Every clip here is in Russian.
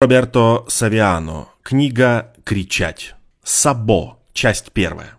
Роберто Савиано. Книга «Кричать». Сабо. Часть первая.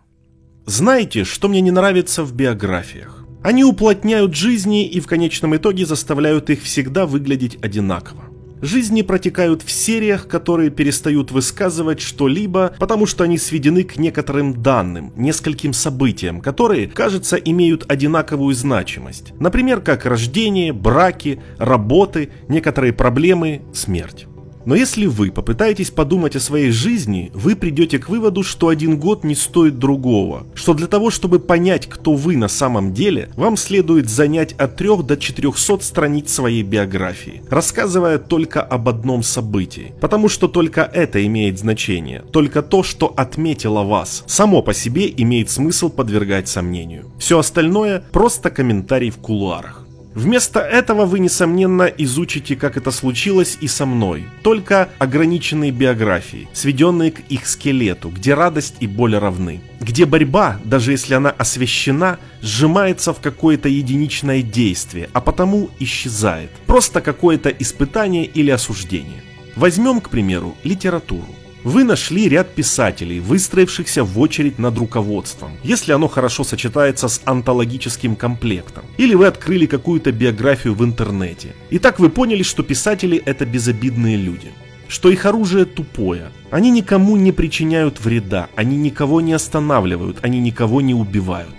Знаете, что мне не нравится в биографиях? Они уплотняют жизни и в конечном итоге заставляют их всегда выглядеть одинаково. Жизни протекают в сериях, которые перестают высказывать что-либо, потому что они сведены к некоторым данным, нескольким событиям, которые, кажется, имеют одинаковую значимость. Например, как рождение, браки, работы, некоторые проблемы, смерть. Но если вы попытаетесь подумать о своей жизни, вы придете к выводу, что один год не стоит другого. Что для того, чтобы понять, кто вы на самом деле, вам следует занять от 3 до 400 страниц своей биографии, рассказывая только об одном событии. Потому что только это имеет значение. Только то, что отметило вас, само по себе имеет смысл подвергать сомнению. Все остальное просто комментарий в кулуарах. Вместо этого вы, несомненно, изучите, как это случилось и со мной. Только ограниченные биографии, сведенные к их скелету, где радость и боль равны. Где борьба, даже если она освещена, сжимается в какое-то единичное действие, а потому исчезает. Просто какое-то испытание или осуждение. Возьмем, к примеру, литературу. Вы нашли ряд писателей, выстроившихся в очередь над руководством, если оно хорошо сочетается с антологическим комплектом. Или вы открыли какую-то биографию в интернете. И так вы поняли, что писатели это безобидные люди что их оружие тупое. Они никому не причиняют вреда, они никого не останавливают, они никого не убивают.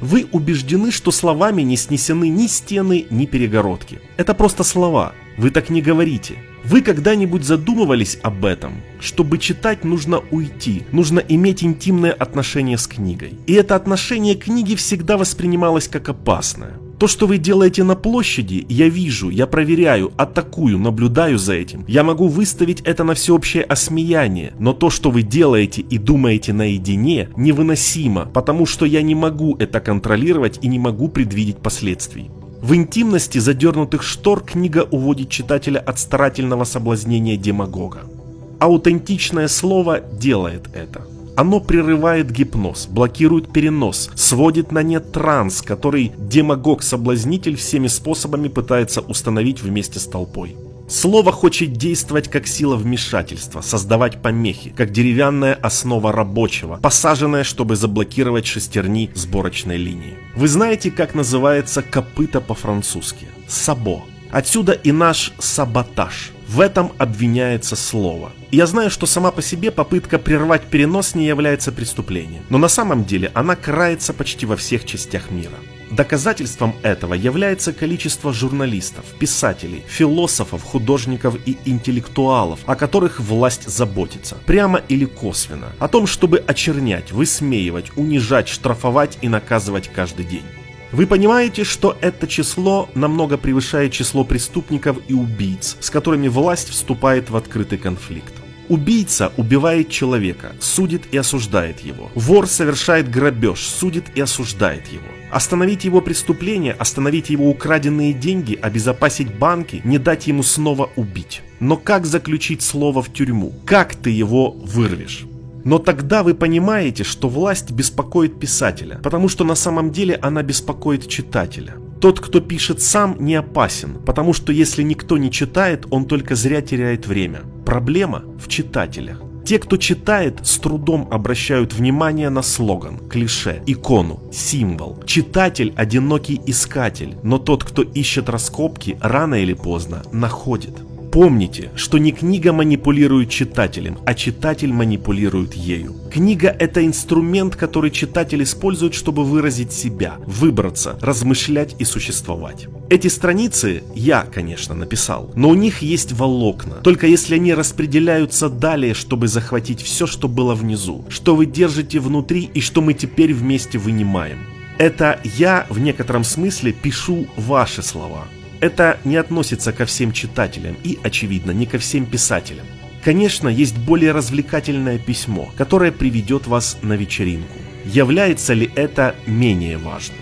Вы убеждены, что словами не снесены ни стены, ни перегородки. Это просто слова. Вы так не говорите. Вы когда-нибудь задумывались об этом? Чтобы читать, нужно уйти, нужно иметь интимное отношение с книгой. И это отношение к книге всегда воспринималось как опасное. То, что вы делаете на площади, я вижу, я проверяю, атакую, наблюдаю за этим. Я могу выставить это на всеобщее осмеяние, но то, что вы делаете и думаете наедине, невыносимо, потому что я не могу это контролировать и не могу предвидеть последствий. В интимности задернутых штор книга уводит читателя от старательного соблазнения демагога. Аутентичное слово делает это. Оно прерывает гипноз, блокирует перенос, сводит на нет транс, который демагог-соблазнитель всеми способами пытается установить вместе с толпой. Слово хочет действовать как сила вмешательства, создавать помехи, как деревянная основа рабочего, посаженная, чтобы заблокировать шестерни сборочной линии. Вы знаете, как называется копыта по-французски? Сабо. Отсюда и наш саботаж. В этом обвиняется слово. Я знаю, что сама по себе попытка прервать перенос не является преступлением, но на самом деле она крается почти во всех частях мира. Доказательством этого является количество журналистов, писателей, философов, художников и интеллектуалов, о которых власть заботится, прямо или косвенно, о том, чтобы очернять, высмеивать, унижать, штрафовать и наказывать каждый день. Вы понимаете, что это число намного превышает число преступников и убийц, с которыми власть вступает в открытый конфликт. Убийца убивает человека, судит и осуждает его. Вор совершает грабеж, судит и осуждает его. Остановить его преступление, остановить его украденные деньги, обезопасить банки, не дать ему снова убить. Но как заключить слово в тюрьму? Как ты его вырвешь? Но тогда вы понимаете, что власть беспокоит писателя, потому что на самом деле она беспокоит читателя. Тот, кто пишет сам, не опасен, потому что если никто не читает, он только зря теряет время. Проблема в читателях. Те, кто читает, с трудом обращают внимание на слоган, клише, икону, символ. Читатель – одинокий искатель, но тот, кто ищет раскопки, рано или поздно находит. Помните, что не книга манипулирует читателем, а читатель манипулирует ею. Книга – это инструмент, который читатель использует, чтобы выразить себя, выбраться, размышлять и существовать. Эти страницы я, конечно, написал, но у них есть волокна. Только если они распределяются далее, чтобы захватить все, что было внизу, что вы держите внутри и что мы теперь вместе вынимаем. Это я в некотором смысле пишу ваши слова. Это не относится ко всем читателям и, очевидно, не ко всем писателям. Конечно, есть более развлекательное письмо, которое приведет вас на вечеринку. Является ли это менее важным?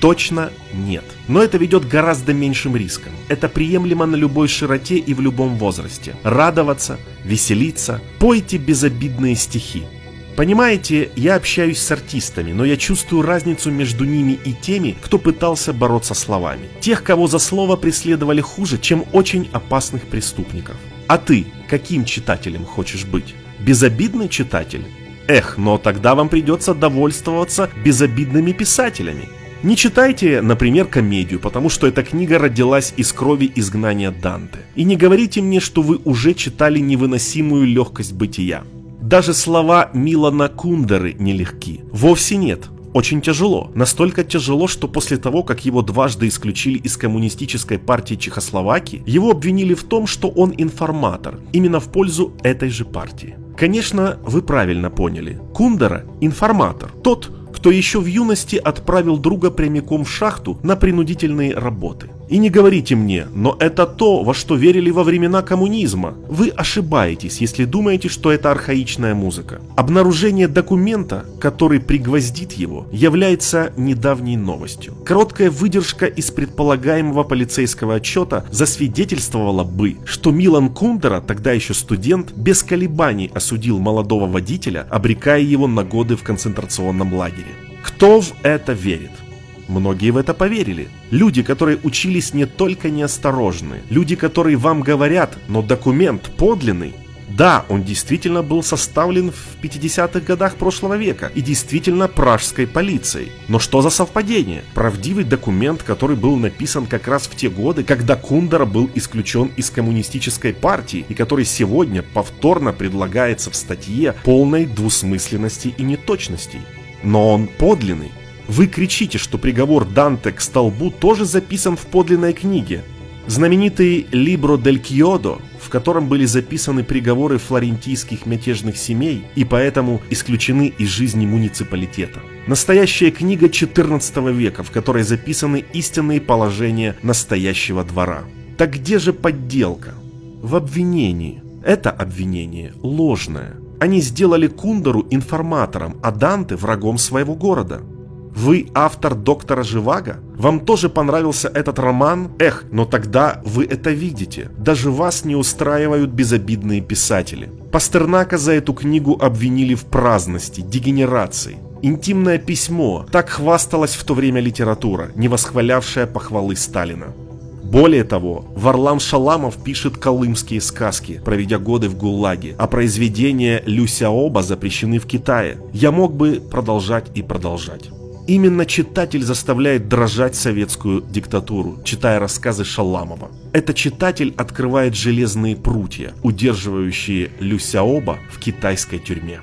Точно нет. Но это ведет гораздо меньшим риском. Это приемлемо на любой широте и в любом возрасте. Радоваться, веселиться, пойте безобидные стихи. Понимаете, я общаюсь с артистами, но я чувствую разницу между ними и теми, кто пытался бороться словами. Тех, кого за слово преследовали хуже, чем очень опасных преступников. А ты каким читателем хочешь быть? Безобидный читатель? Эх, но тогда вам придется довольствоваться безобидными писателями. Не читайте, например, комедию, потому что эта книга родилась из крови изгнания Данте. И не говорите мне, что вы уже читали невыносимую легкость бытия. Даже слова Милана Кундеры нелегки. Вовсе нет. Очень тяжело. Настолько тяжело, что после того, как его дважды исключили из коммунистической партии Чехословакии, его обвинили в том, что он информатор, именно в пользу этой же партии. Конечно, вы правильно поняли. Кундера – информатор. Тот, кто еще в юности отправил друга прямиком в шахту на принудительные работы. И не говорите мне, но это то, во что верили во времена коммунизма. Вы ошибаетесь, если думаете, что это архаичная музыка. Обнаружение документа, который пригвоздит его, является недавней новостью. Короткая выдержка из предполагаемого полицейского отчета засвидетельствовала бы, что Милан Кундера, тогда еще студент, без колебаний осудил молодого водителя, обрекая его на годы в концентрационном лагере. Кто в это верит? Многие в это поверили. Люди, которые учились не только неосторожны, люди, которые вам говорят, но документ подлинный, да, он действительно был составлен в 50-х годах прошлого века и действительно пражской полицией. Но что за совпадение? Правдивый документ, который был написан как раз в те годы, когда Кундера был исключен из коммунистической партии и который сегодня повторно предлагается в статье полной двусмысленности и неточностей. Но он подлинный. Вы кричите, что приговор Данте к столбу тоже записан в подлинной книге. Знаменитый «Либро дель Кьодо», в котором были записаны приговоры флорентийских мятежных семей и поэтому исключены из жизни муниципалитета. Настоящая книга XIV века, в которой записаны истинные положения настоящего двора. Так где же подделка? В обвинении. Это обвинение ложное. Они сделали Кундеру информатором, а Данте врагом своего города. Вы автор доктора Живаго? Вам тоже понравился этот роман? Эх, но тогда вы это видите. Даже вас не устраивают безобидные писатели. Пастернака за эту книгу обвинили в праздности, дегенерации. Интимное письмо. Так хвасталась в то время литература, не восхвалявшая похвалы Сталина. Более того, Варлам Шаламов пишет колымские сказки, проведя годы в ГУЛАГе, а произведения Люся Оба запрещены в Китае. Я мог бы продолжать и продолжать. Именно читатель заставляет дрожать советскую диктатуру, читая рассказы Шаламова. Это читатель открывает железные прутья, удерживающие Люсяоба в китайской тюрьме.